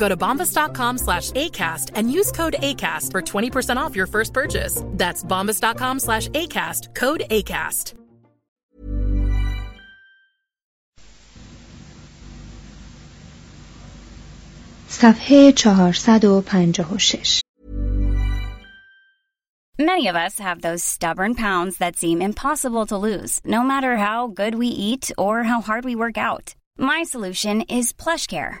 Go to bombas.com slash ACAST and use code ACAST for 20% off your first purchase. That's bombas.com slash ACAST, code ACAST. صفحه 456 Many of us have those stubborn pounds that seem impossible to lose, no matter how good we eat or how hard we work out. My solution is PlushCare.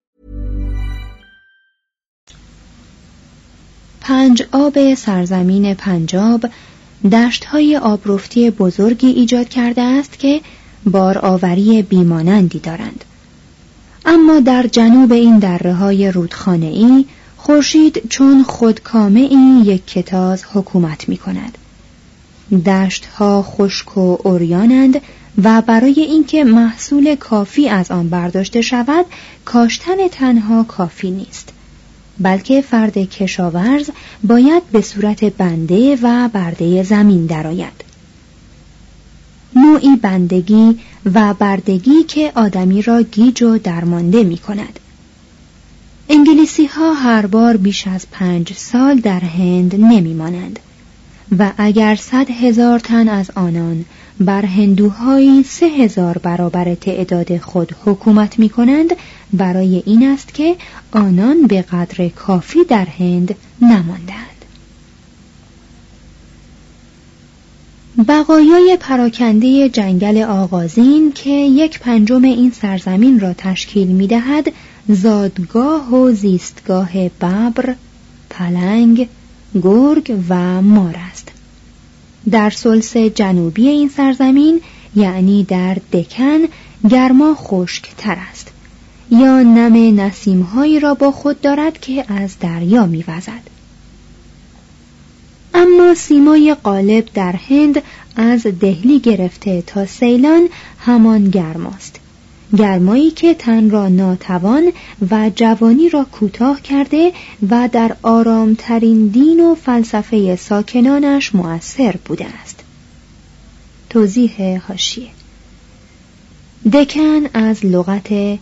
پنج آب سرزمین پنجاب دشتهای آبرفتی بزرگی ایجاد کرده است که بارآوری بیمانندی دارند. اما در جنوب این دره های رودخانه ای خورشید چون خودکامه این یک کتاز حکومت می کند دشتها خشک و اوریانند و برای اینکه محصول کافی از آن برداشته شود کاشتن تنها کافی نیست. بلکه فرد کشاورز باید به صورت بنده و برده زمین درآید. نوعی بندگی و بردگی که آدمی را گیج و درمانده می کند. انگلیسی ها هر بار بیش از پنج سال در هند نمی مانند و اگر صد هزار تن از آنان بر هندوهایی سه هزار برابر تعداد خود حکومت می کنند برای این است که آنان به قدر کافی در هند نماندند. بقایای پراکنده جنگل آغازین که یک پنجم این سرزمین را تشکیل می دهد زادگاه و زیستگاه ببر، پلنگ، گرگ و مار است. در سلس جنوبی این سرزمین یعنی در دکن گرما خشک تر است. یا نم نسیمهایی را با خود دارد که از دریا میوزد. اما سیمای غالب در هند از دهلی گرفته تا سیلان همان گرماست. گرمایی که تن را ناتوان و جوانی را کوتاه کرده و در آرامترین دین و فلسفه ساکنانش مؤثر بوده است. توضیح هاشیه دکن از لغت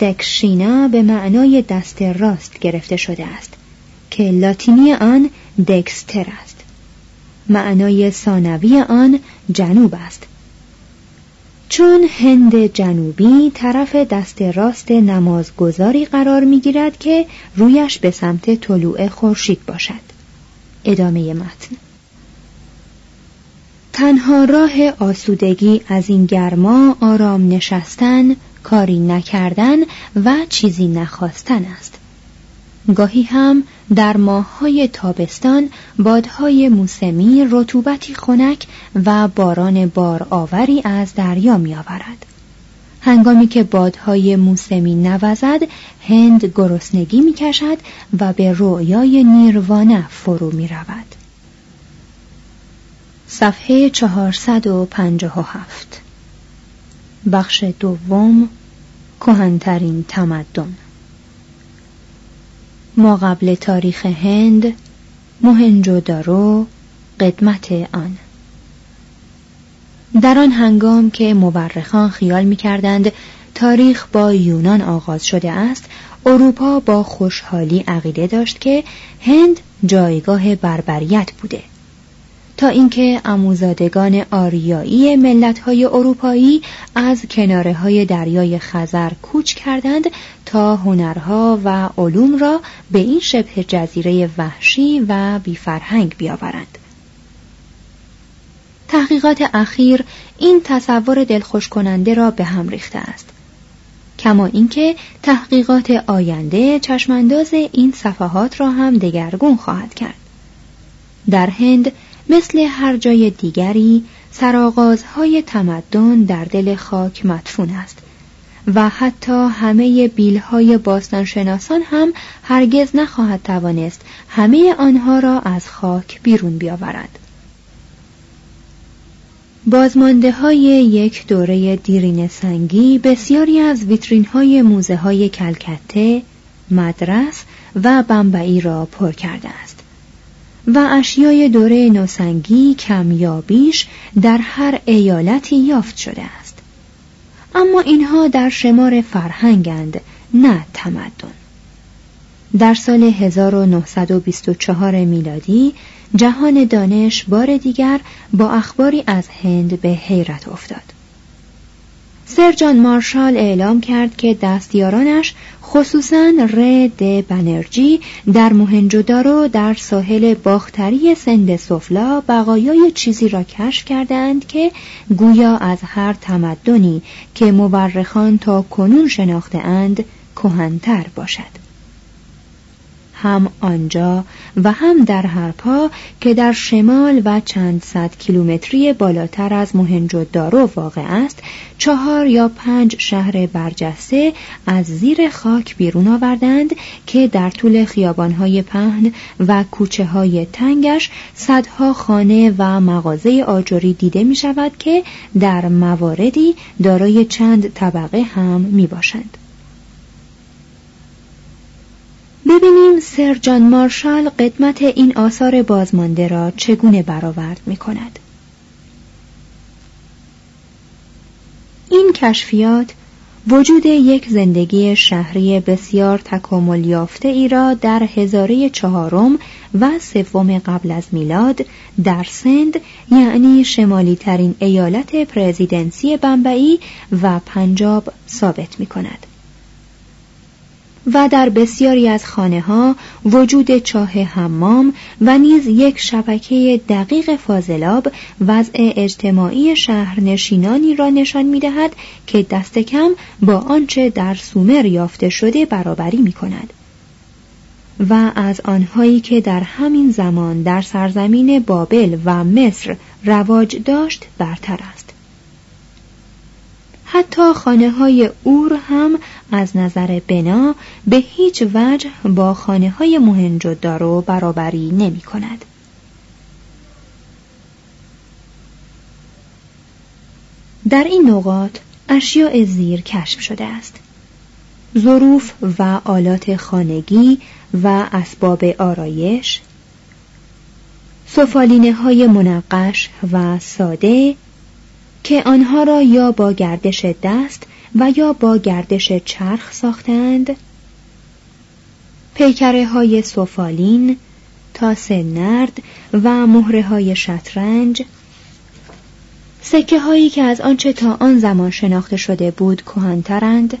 دکشینا به معنای دست راست گرفته شده است که لاتینی آن دکستر است. معنای ثانوی آن جنوب است. چون هند جنوبی طرف دست راست نمازگذاری قرار می‌گیرد که رویش به سمت طلوع خورشید باشد. ادامه متن. تنها راه آسودگی از این گرما آرام نشستن کاری نکردن و چیزی نخواستن است. گاهی هم در ماههای تابستان بادهای موسمی رطوبتی خنک و باران بار آوری از دریا می آورد. هنگامی که بادهای موسمی نوزد هند گرسنگی می کشد و به رویای نیروانه فرو می رود. صفحه 457 بخش دوم کهنترین تمدن ما قبل تاریخ هند مهنجو دارو قدمت آن. در آن هنگام که مورخان خیال می کردند تاریخ با یونان آغاز شده است اروپا با خوشحالی عقیده داشت که هند جایگاه بربریت بوده. تا اینکه اموزادگان آریایی ملت‌های اروپایی از کناره های دریای خزر کوچ کردند تا هنرها و علوم را به این شبه جزیره وحشی و بیفرهنگ بیاورند. تحقیقات اخیر این تصور دلخوش کننده را به هم ریخته است. کما اینکه تحقیقات آینده چشمانداز این صفحات را هم دگرگون خواهد کرد. در هند مثل هر جای دیگری سرآغازهای تمدن در دل خاک مدفون است و حتی همه بیلهای باستانشناسان هم هرگز نخواهد توانست همه آنها را از خاک بیرون بیاورد بازمانده های یک دوره دیرین سنگی بسیاری از ویترین های موزه های کلکته، مدرس و بمبئی را پر کرده است. و اشیای دوره نوسنگی کمیابیش در هر ایالتی یافت شده است. اما اینها در شمار فرهنگند نه تمدن. در سال 1924 میلادی جهان دانش بار دیگر با اخباری از هند به حیرت افتاد. سر جان مارشال اعلام کرد که دستیارانش خصوصا رد بنرژی در مهنجودارو در ساحل باختری سند سفلا بقایای چیزی را کشف کردند که گویا از هر تمدنی که مورخان تا کنون شناخته اند کهنتر باشد. هم آنجا و هم در هرپا که در شمال و چند صد کیلومتری بالاتر از دارو واقع است چهار یا پنج شهر برجسته از زیر خاک بیرون آوردند که در طول خیابانهای پهن و کوچه های تنگش صدها خانه و مغازه آجری دیده می شود که در مواردی دارای چند طبقه هم می باشند. ببینیم سر جان مارشال قدمت این آثار بازمانده را چگونه برآورد می کند. این کشفیات وجود یک زندگی شهری بسیار تکامل یافته ای را در هزاره چهارم و سوم قبل از میلاد در سند یعنی شمالی ترین ایالت پرزیدنسی بمبئی و پنجاب ثابت می کند. و در بسیاری از خانه ها وجود چاه حمام و نیز یک شبکه دقیق فاضلاب وضع اجتماعی شهرنشینانی را نشان می دهد که دست کم با آنچه در سومر یافته شده برابری می کند. و از آنهایی که در همین زمان در سرزمین بابل و مصر رواج داشت برتر است. حتی خانه های اور هم از نظر بنا به هیچ وجه با خانه های دارو برابری نمی کند. در این نقاط اشیاء زیر کشف شده است. ظروف و آلات خانگی و اسباب آرایش سفالینه های منقش و ساده که آنها را یا با گردش دست و یا با گردش چرخ ساختند. پیکره های سفالین تاس نرد و مهره های شطرنج. سکه هایی که از آنچه تا آن زمان شناخته شده بود کهانترند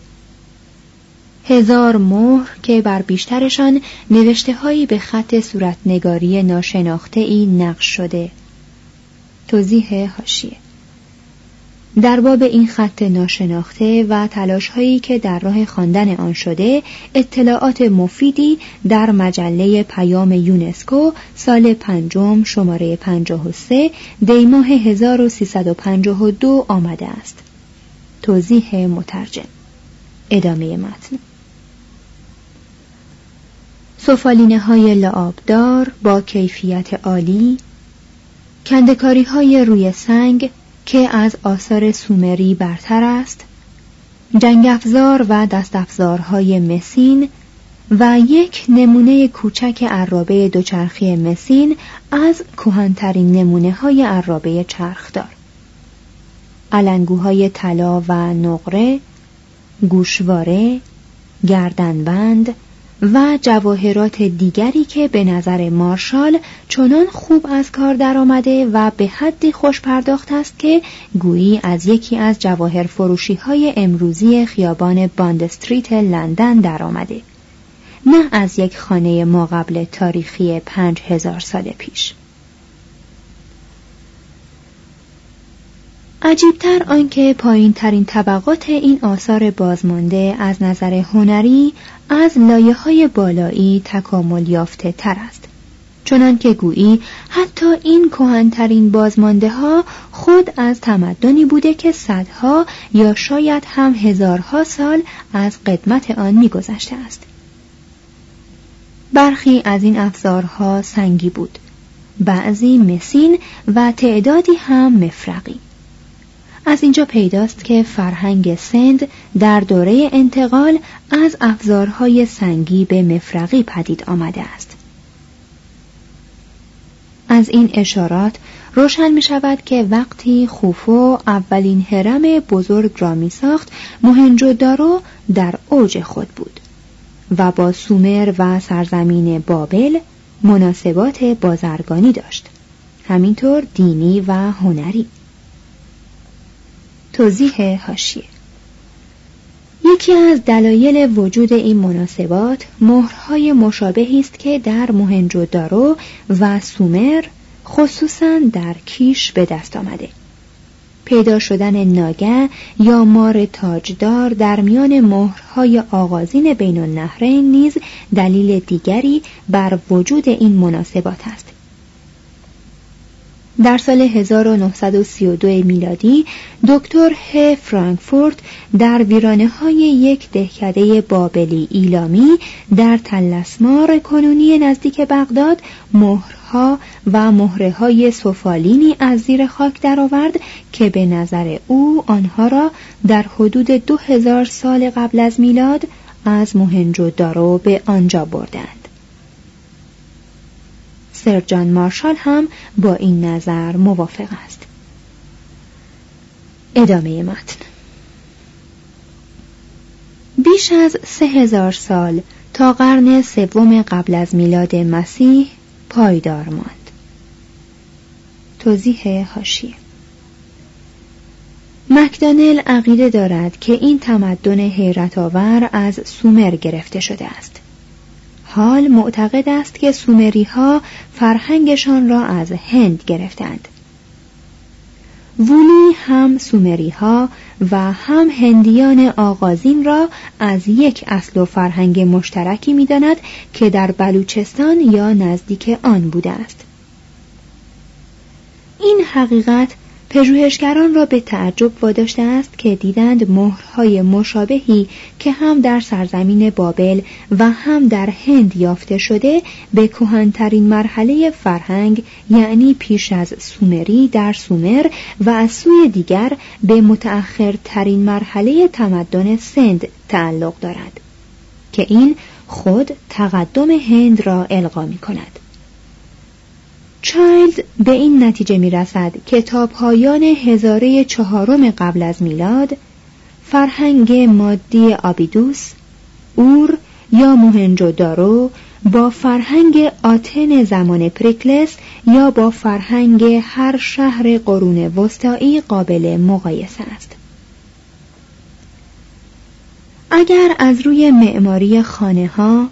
هزار مهر که بر بیشترشان نوشته هایی به خط صورتنگاری ناشناخته ای نقش شده. توضیح هاشیه. در باب این خط ناشناخته و تلاش هایی که در راه خواندن آن شده اطلاعات مفیدی در مجله پیام یونسکو سال پنجم شماره 53 دیماه 1352 آمده است. توضیح مترجم. ادامه متن. سفالینه های لعابدار با کیفیت عالی کندکاری های روی سنگ که از آثار سومری برتر است جنگ افزار و دست افزارهای مسین و یک نمونه کوچک عرابه دوچرخی مسین از کهانترین نمونه های عرابه چرخدار علنگوهای طلا و نقره گوشواره گردنبند و جواهرات دیگری که به نظر مارشال چنان خوب از کار درآمده و به حدی خوش پرداخت است که گویی از یکی از جواهر فروشی های امروزی خیابان باند استریت لندن درآمده. نه از یک خانه ما قبل تاریخی پنج هزار سال پیش. عجیبتر آنکه پایین ترین طبقات این آثار بازمانده از نظر هنری از لایه های بالایی تکامل یافته تر است. چنان که گویی حتی این کهنترین بازمانده ها خود از تمدنی بوده که صدها یا شاید هم هزارها سال از قدمت آن میگذشته است. برخی از این افزارها سنگی بود. بعضی مسین و تعدادی هم مفرقی. از اینجا پیداست که فرهنگ سند در دوره انتقال از افزارهای سنگی به مفرقی پدید آمده است. از این اشارات روشن می شود که وقتی خوفو اولین هرم بزرگ را می ساخت دارو در اوج خود بود و با سومر و سرزمین بابل مناسبات بازرگانی داشت. همینطور دینی و هنری. توضیح هاشیه یکی از دلایل وجود این مناسبات مهرهای مشابهی است که در دارو و سومر خصوصا در کیش به دست آمده. پیدا شدن ناگه یا مار تاجدار در میان مهرهای آغازین بین النهرین نیز دلیل دیگری بر وجود این مناسبات است. در سال 1932 میلادی دکتر ه فرانکفورت در ویرانه های یک دهکده بابلی ایلامی در تلسمار کنونی نزدیک بغداد مهرها و مهره های سفالینی از زیر خاک درآورد که به نظر او آنها را در حدود دو هزار سال قبل از میلاد از مهنجو دارو به آنجا بردند. سر جان مارشال هم با این نظر موافق است. ادامه متن. بیش از سه هزار سال تا قرن سوم قبل از میلاد مسیح پایدار ماند. توضیح هاشیه مکدانل عقیده دارد که این تمدن حیرت آور از سومر گرفته شده است. حال معتقد است که سومری ها فرهنگشان را از هند گرفتند. وولی هم سومری ها و هم هندیان آغازین را از یک اصل و فرهنگ مشترکی می داند که در بلوچستان یا نزدیک آن بوده است. این حقیقت پژوهشگران را به تعجب واداشته است که دیدند مهرهای مشابهی که هم در سرزمین بابل و هم در هند یافته شده به کهنترین مرحله فرهنگ یعنی پیش از سومری در سومر و از سوی دیگر به متأخرترین مرحله تمدن سند تعلق دارد که این خود تقدم هند را القا می کند چایلد به این نتیجه می رسد که تا پایان هزاره چهارم قبل از میلاد فرهنگ مادی آبیدوس، اور یا دارو با فرهنگ آتن زمان پریکلس یا با فرهنگ هر شهر قرون وسطایی قابل مقایسه است. اگر از روی معماری خانه ها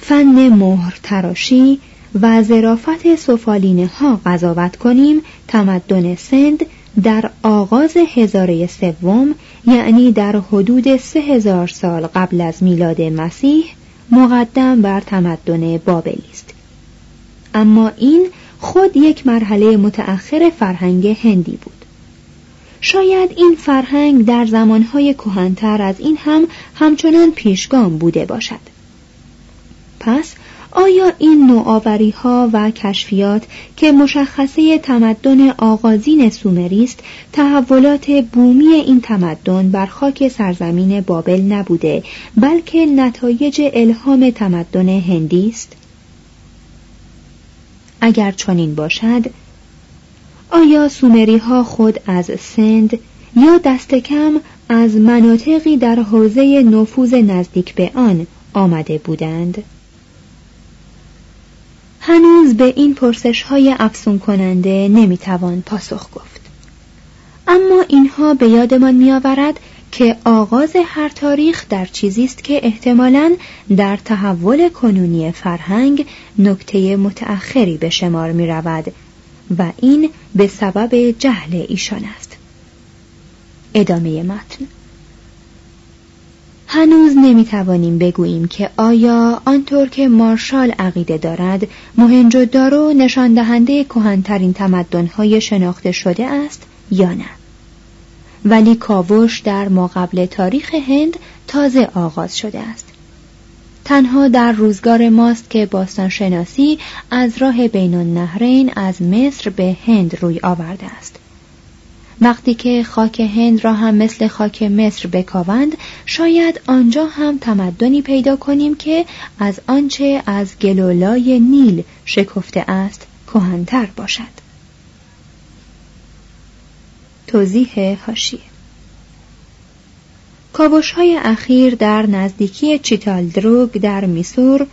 فن مهر تراشی و ظرافت سفالینه ها قضاوت کنیم. تمدن سند در آغاز هزاره سوم یعنی در حدود سه هزار سال قبل از میلاد مسیح مقدم بر تمدن بابلی است. اما این خود یک مرحله متأخر فرهنگ هندی بود. شاید این فرهنگ در زمانهای کهنتر از این هم همچنان پیشگام بوده باشد. پس آیا این نوآوری ها و کشفیات که مشخصه تمدن آغازین سومری است تحولات بومی این تمدن بر خاک سرزمین بابل نبوده بلکه نتایج الهام تمدن هندی است اگر چنین باشد آیا سومری ها خود از سند یا دست کم از مناطقی در حوزه نفوذ نزدیک به آن آمده بودند؟ هنوز به این پرسش های افسون کننده نمی‌توان پاسخ گفت. اما اینها به یادمان میآورد که آغاز هر تاریخ در چیزی است که احتمالاً در تحول کنونی فرهنگ نکته متأخری به شمار می رود و این به سبب جهل ایشان است. ادامه متن. هنوز نمی‌توانیم بگوییم که آیا آنطور که مارشال عقیده دارد دارو نشان دهنده کهنترین تمدن‌های شناخته شده است یا نه؟ ولی کاوش در ماقبل تاریخ هند تازه آغاز شده است. تنها در روزگار ماست که باستانشناسی از راه بین النهرین از مصر به هند روی آورده است. وقتی که خاک هند را هم مثل خاک مصر بکاوند شاید آنجا هم تمدنی پیدا کنیم که از آنچه از گلولای نیل شکفته است کهنتر باشد. توضیح هاشیه کاوش های اخیر در نزدیکی چیتالدروگ در میسور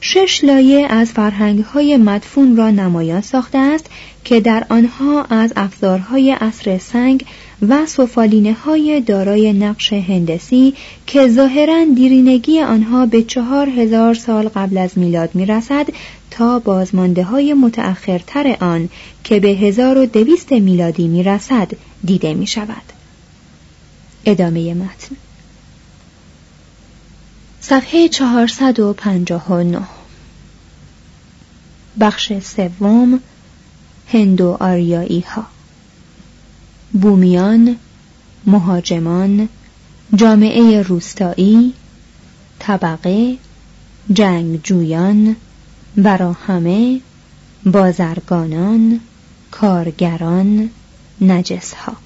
شش لایه از فرهنگ های مدفون را نمایان ساخته است که در آنها از افزارهای عصر سنگ و سفالینه های دارای نقش هندسی که ظاهرا دیرینگی آنها به چهار هزار سال قبل از میلاد می رسد تا بازمانده های متأخرتر آن که به هزار و دویست میلادی می رسد دیده می شود. ادامه متن صفحه 459 بخش سوم هندو آریایی ها بومیان مهاجمان جامعه روستایی طبقه جنگجویان همه بازرگانان کارگران نجس ها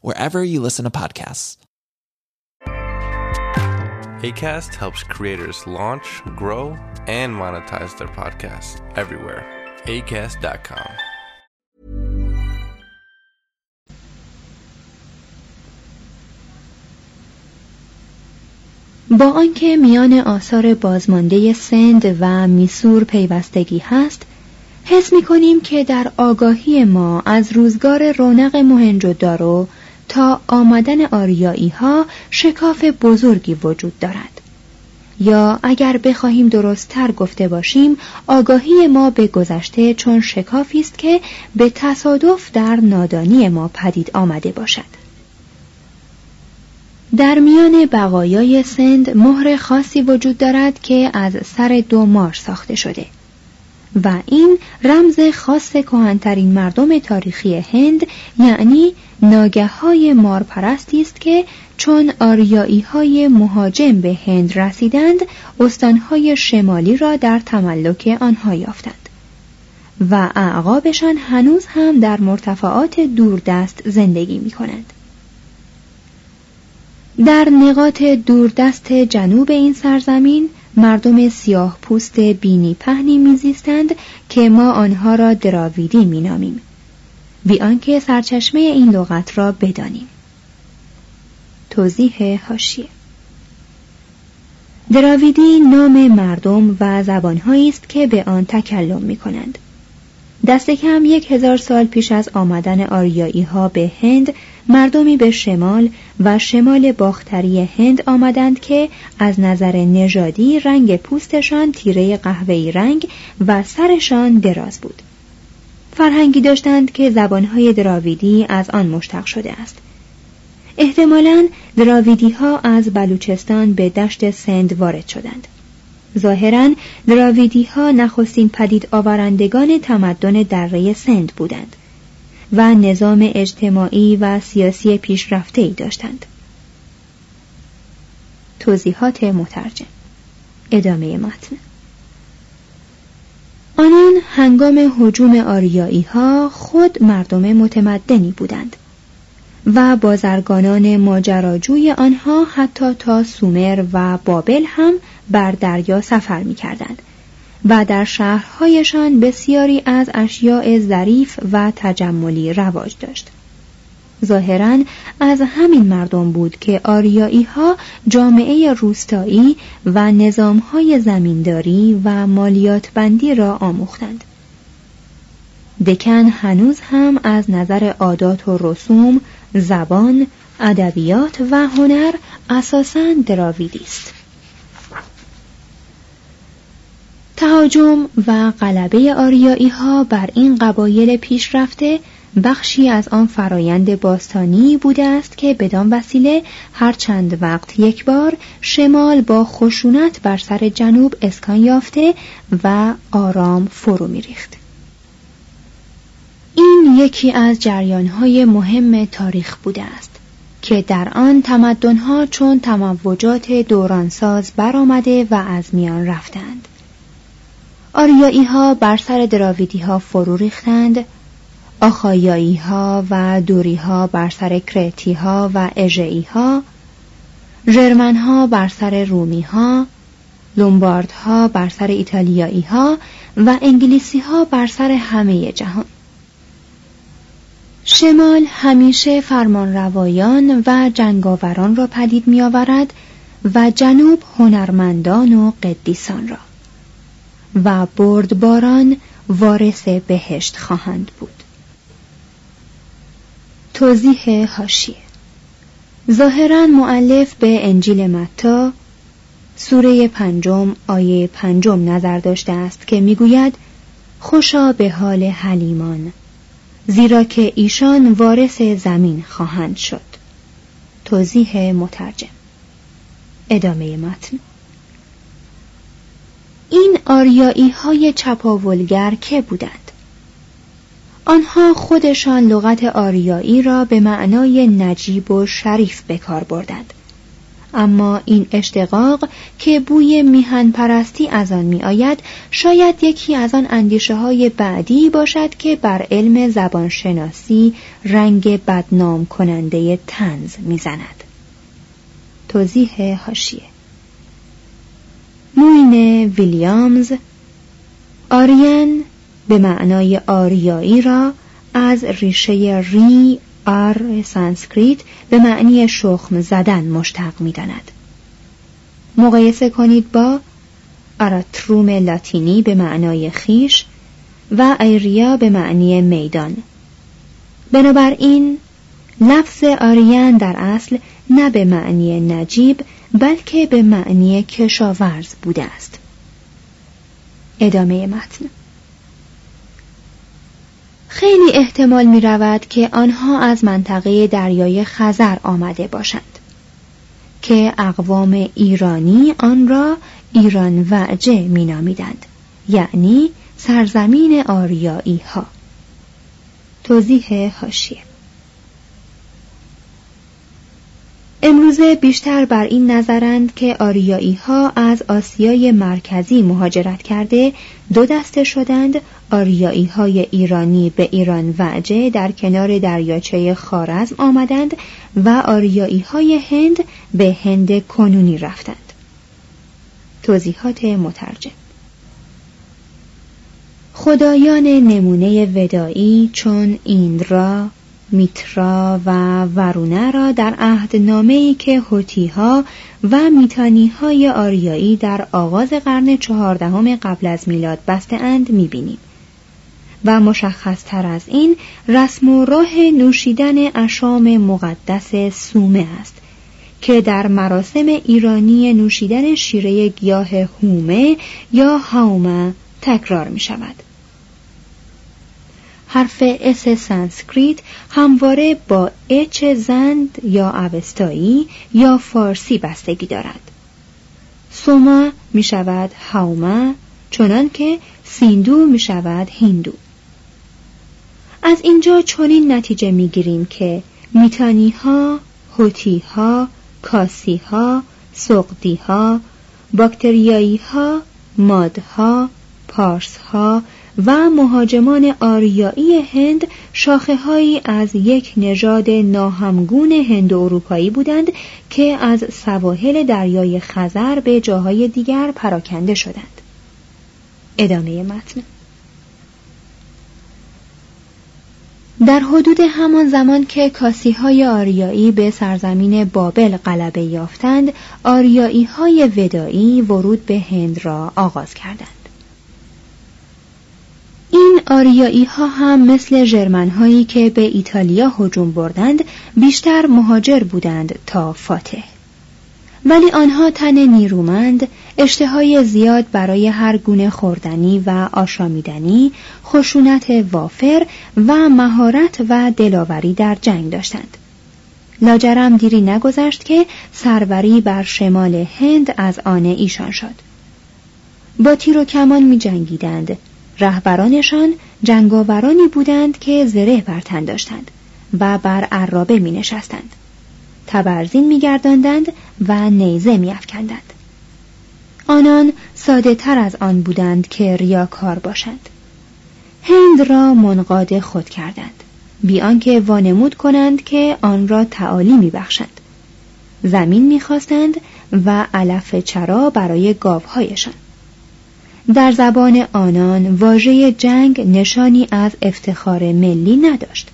wherever you listen to podcasts. ACAST helps creators launch, grow, and monetize their podcasts everywhere. ACAST.com. با آنکه میان آثار بازمانده سند و میسور پیوستگی هست حس می کنیم که در آگاهی ما از روزگار رونق دارو تا آمدن آریایی ها شکاف بزرگی وجود دارد. یا اگر بخواهیم درستتر گفته باشیم آگاهی ما به گذشته چون شکافی است که به تصادف در نادانی ما پدید آمده باشد. در میان بقایای سند مهر خاصی وجود دارد که از سر دو مار ساخته شده. و این رمز خاص کهنترین مردم تاریخی هند یعنی ناگه های مارپرستی است که چون آریایی های مهاجم به هند رسیدند استانهای شمالی را در تملک آنها یافتند و اعقابشان هنوز هم در مرتفعات دوردست زندگی می کنند. در نقاط دوردست جنوب این سرزمین مردم سیاه پوست بینی پهنی میزیستند که ما آنها را دراویدی مینامیم. بی آنکه سرچشمه این لغت را بدانیم. توضیح هاشیه. دراویدی نام مردم و زبانهایی است که به آن تکلم می کنند. دست کم یک هزار سال پیش از آمدن آریایی ها به هند مردمی به شمال و شمال باختری هند آمدند که از نظر نژادی رنگ پوستشان تیره قهوه‌ای رنگ و سرشان دراز بود. فرهنگی داشتند که زبانهای دراویدی از آن مشتق شده است. احتمالاً دراویدی ها از بلوچستان به دشت سند وارد شدند. ظاهرا دراویدی ها نخستین پدید آورندگان تمدن دره سند بودند. و نظام اجتماعی و سیاسی پیشرفته ای داشتند. توضیحات مترجم. ادامه متن. آنان هنگام حجوم آریایی ها خود مردم متمدنی بودند و بازرگانان ماجراجوی آنها حتی تا سومر و بابل هم بر دریا سفر می کردند و در شهرهایشان بسیاری از اشیاء ظریف و تجملی رواج داشت. ظاهرا از همین مردم بود که آریایی ها جامعه روستایی و نظام های زمینداری و مالیات بندی را آموختند. دکن هنوز هم از نظر عادات و رسوم، زبان، ادبیات و هنر اساساً دراویدی است. تهاجم و غلبه آریایی ها بر این قبایل پیشرفته بخشی از آن فرایند باستانی بوده است که بدان وسیله هر چند وقت یک بار شمال با خشونت بر سر جنوب اسکان یافته و آرام فرو میریخت. این یکی از جریانهای مهم تاریخ بوده است که در آن تمدنها چون تموجات دورانساز برآمده و از میان رفتند. آریایی ها بر سر دراویدی ها فرو ریختند آخایایی ها و دوری ها بر سر کرتی ها و اژئی ها جرمن ها بر سر رومی ها لومبارد ها بر سر ایتالیایی ها و انگلیسی ها بر سر همه جهان. شمال همیشه فرمان روایان و جنگاوران را پدید می آورد و جنوب هنرمندان و قدیسان را. و بردباران وارث بهشت خواهند بود. توضیح هاشیه. ظاهرا معلف به انجیل متا سوره پنجم آیه پنجم نظر داشته است که می‌گوید خوشا به حال حلیمان زیرا که ایشان وارث زمین خواهند شد. توضیح مترجم. ادامه متن. این آریایی های چپاولگر که بودند آنها خودشان لغت آریایی را به معنای نجیب و شریف به کار بردند اما این اشتقاق که بوی میهن پرستی از آن می آید شاید یکی از آن اندیشه های بعدی باشد که بر علم زبانشناسی رنگ بدنام کننده طنز می‌زند. توضیح حاشیه مونیر ویلیامز آریان به معنای آریایی را از ریشه ری آر سانسکریت به معنی شخم زدن مشتق می داند. مقایسه کنید با aratrum لاتینی به معنای خیش و ایریا به معنی میدان بنابراین لفظ آریان در اصل نه به معنی نجیب بلکه به معنی کشاورز بوده است. ادامه متن. خیلی احتمال می رود که آنها از منطقه دریای خزر آمده باشند که اقوام ایرانی آن را ایران وعجه می نامیدند یعنی سرزمین آریایی ها توضیح هاشیه امروزه بیشتر بر این نظرند که آریایی ها از آسیای مرکزی مهاجرت کرده دو دسته شدند. آریایی های ایرانی به ایران وعجه در کنار دریاچه خارزم آمدند و آریایی های هند به هند کنونی رفتند. توضیحات مترجم. خدایان نمونه ودایی چون ایندرا، میترا و ورونه را در عهدنامه‌ای که هوتیها و میتانیهای آریایی در آغاز قرن چهاردهم قبل از میلاد بسته اند می‌بینیم و مشخص تر از این رسم و راه نوشیدن اشام مقدس سومه است که در مراسم ایرانی نوشیدن شیره گیاه هومه یا هاومه تکرار می شود. حرف S سانسکریت همواره با H زند یا اوستایی یا فارسی بستگی دارد. سوما می شود هاوما چنان که سیندو می شود هندو. از اینجا چنین نتیجه می گیریم که میتانی ها، هوتی ها، کاسی ها، سقدی ها، باکتریایی ها، مادها، پارس ها و مهاجمان آریایی هند شاخه هایی از یک نژاد ناهمگون هند اروپایی بودند که از سواحل دریای خزر به جاهای دیگر پراکنده شدند. ادامه متن در حدود همان زمان که کاسی های آریایی به سرزمین بابل غلبه یافتند، آریایی های ودایی ورود به هند را آغاز کردند. این آریایی ها هم مثل جرمن هایی که به ایتالیا هجوم بردند بیشتر مهاجر بودند تا فاتح. ولی آنها تن نیرومند اشتهای زیاد برای هر گونه خوردنی و آشامیدنی خشونت وافر و مهارت و دلاوری در جنگ داشتند. لاجرم دیری نگذشت که سروری بر شمال هند از آن ایشان شد. با تیر و کمان می جنگیدند رهبرانشان جنگاورانی بودند که زره بر تن داشتند و بر عرابه می نشستند. تبرزین می گرداندند و نیزه می افکندند. آنان ساده تر از آن بودند که ریاکار باشند. هند را منقاد خود کردند. بی آنکه وانمود کنند که آن را تعالی می بخشند. زمین می‌خواستند و علف چرا برای گاوهایشان در زبان آنان واژه جنگ نشانی از افتخار ملی نداشت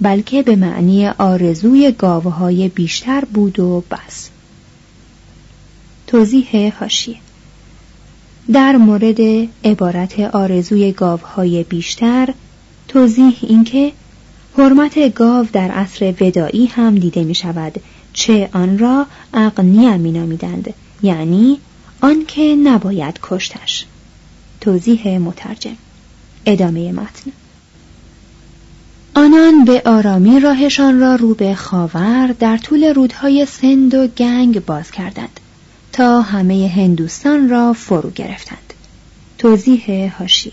بلکه به معنی آرزوی گاوهای بیشتر بود و بس. توضیح هاشیه در مورد عبارت آرزوی گاوهای بیشتر توضیح اینکه حرمت گاو در عصر ودایی هم دیده می شود چه آن را اقنیا می نامیدند یعنی آنکه نباید کشتش. توضیح مترجم. ادامه متن. آنان به آرامی راهشان را رو به خاور در طول رودهای سند و گنگ باز کردند تا همه هندوستان را فرو گرفتند. توضیح هاشیه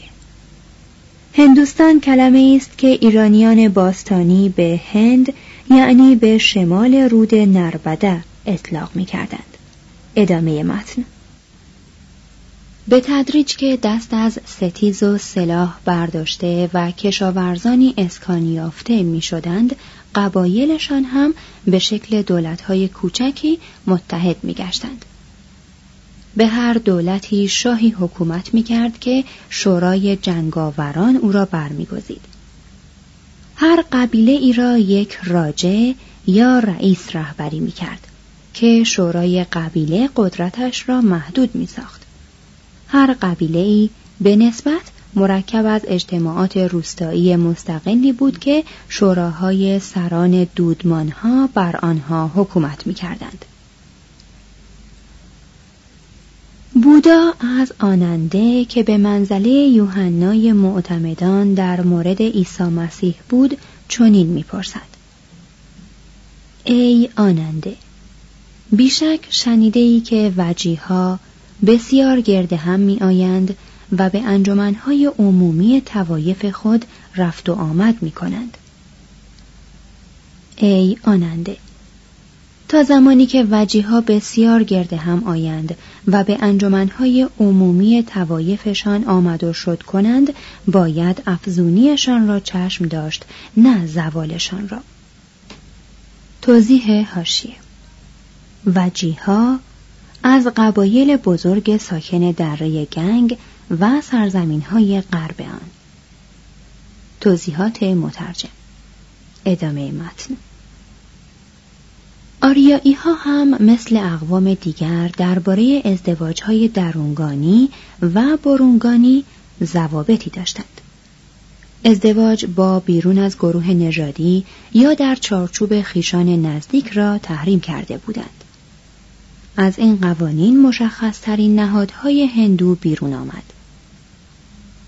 هندوستان کلمه است که ایرانیان باستانی به هند یعنی به شمال رود نربده اطلاق می کردند. ادامه متن. به تدریج که دست از ستیز و سلاح برداشته و کشاورزانی اسکان یافته می شدند قبایلشان هم به شکل دولتهای کوچکی متحد می گشتند. به هر دولتی شاهی حکومت می کرد که شورای جنگاوران او را برمیگزید. هر قبیله ای را یک راجه یا رئیس رهبری می کرد که شورای قبیله قدرتش را محدود می ساخت. هر قبیله ای به نسبت مرکب از اجتماعات روستایی مستقلی بود که شوراهای سران دودمانها بر آنها حکومت می کردند. بودا از آننده که به منزله یوحنای معتمدان در مورد عیسی مسیح بود چنین می‌پرسد ای آننده بیشک شنیده ای که وجیها بسیار گرد هم می آیند و به انجمنهای عمومی توایف خود رفت و آمد می کنند. ای آننده تا زمانی که وجیها بسیار گرد هم آیند و به انجمنهای عمومی توایفشان آمد و شد کنند باید افزونیشان را چشم داشت نه زوالشان را توضیح هاشیه وجیها از قبایل بزرگ ساکن دره گنگ و سرزمین های غرب آن توضیحات مترجم ادامه متن آریایی ها هم مثل اقوام دیگر درباره ازدواج های درونگانی و برونگانی ضوابطی داشتند. ازدواج با بیرون از گروه نژادی یا در چارچوب خیشان نزدیک را تحریم کرده بودند. از این قوانین مشخص ترین نهادهای هندو بیرون آمد.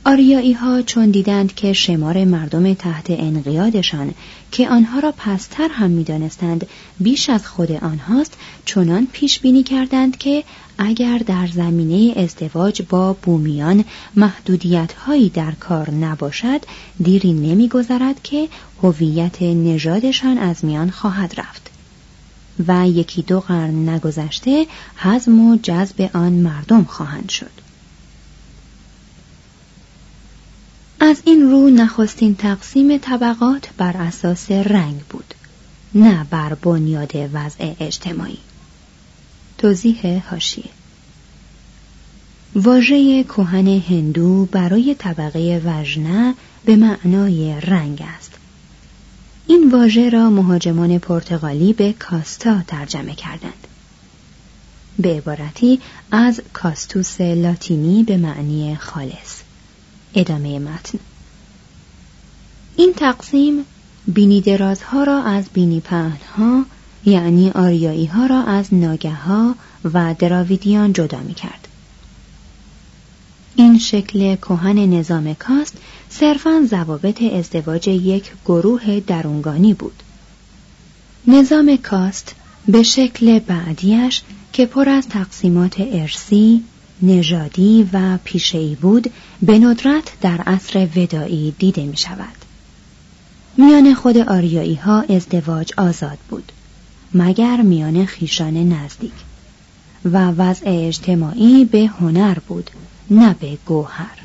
آریایی ها چون دیدند که شمار مردم تحت انقیادشان که آنها را پستر هم می‌دانستند بیش از خود آنهاست چنان پیش بینی کردند که اگر در زمینه ازدواج با بومیان محدودیت هایی در کار نباشد دیری نمیگذرد که هویت نژادشان از میان خواهد رفت و یکی دو قرن نگذشته حزم و جذب آن مردم خواهند شد. از این رو نخستین تقسیم طبقات بر اساس رنگ بود نه بر بنیاد وضع اجتماعی. توضیح هاشیه واژه کهن هندو برای طبقه وژنه به معنای رنگ است. این واژه را مهاجمان پرتغالی به کاستا ترجمه کردند. به عبارتی از کاستوس لاتینی به معنی خالص. ادامه متن. این تقسیم بینی درازها را از بینی پهنها یعنی آریایی ها را از ناگه ها و دراویدیان جدا می کرد. این شکل کهن نظام کاست صرفا ضوابط ازدواج یک گروه درونگانی بود. نظام کاست به شکل بعدیش که پر از تقسیمات ارسی، نژادی و پیشه‌ای بود به ندرت در عصر ودایی دیده می شود. میان خود آریایی ها ازدواج آزاد بود مگر میان خیشان نزدیک و وضع اجتماعی به هنر بود نه به گوهر.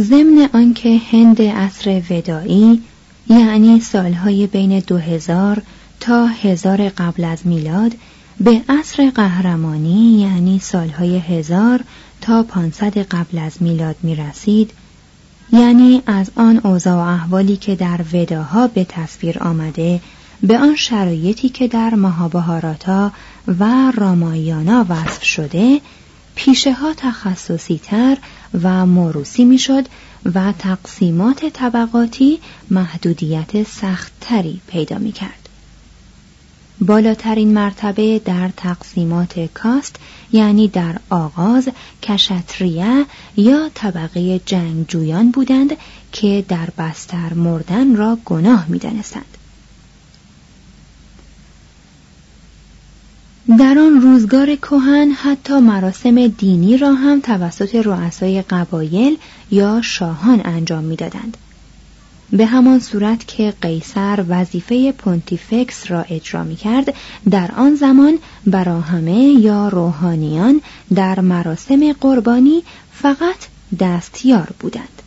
ضمن آنکه هند عصر ودایی یعنی سالهای بین دو هزار تا هزار قبل از میلاد به عصر قهرمانی یعنی سالهای هزار تا پانصد قبل از میلاد می رسید یعنی از آن اوضاع و احوالی که در وداها به تصویر آمده به آن شرایطی که در مهابهاراتا و رامایانا وصف شده پیشه ها تخصصی تر و موروسی می‌شد و تقسیمات طبقاتی محدودیت سختتری پیدا می کرد. بالاترین مرتبه در تقسیمات کاست یعنی در آغاز کشتریه یا طبقه جنگجویان بودند که در بستر مردن را گناه می‌دانستند در آن روزگار کهن حتی مراسم دینی را هم توسط رؤسای قبایل یا شاهان انجام می‌دادند. به همان صورت که قیصر وظیفه پونتیفکس را اجرا می کرد در آن زمان براهمه یا روحانیان در مراسم قربانی فقط دستیار بودند.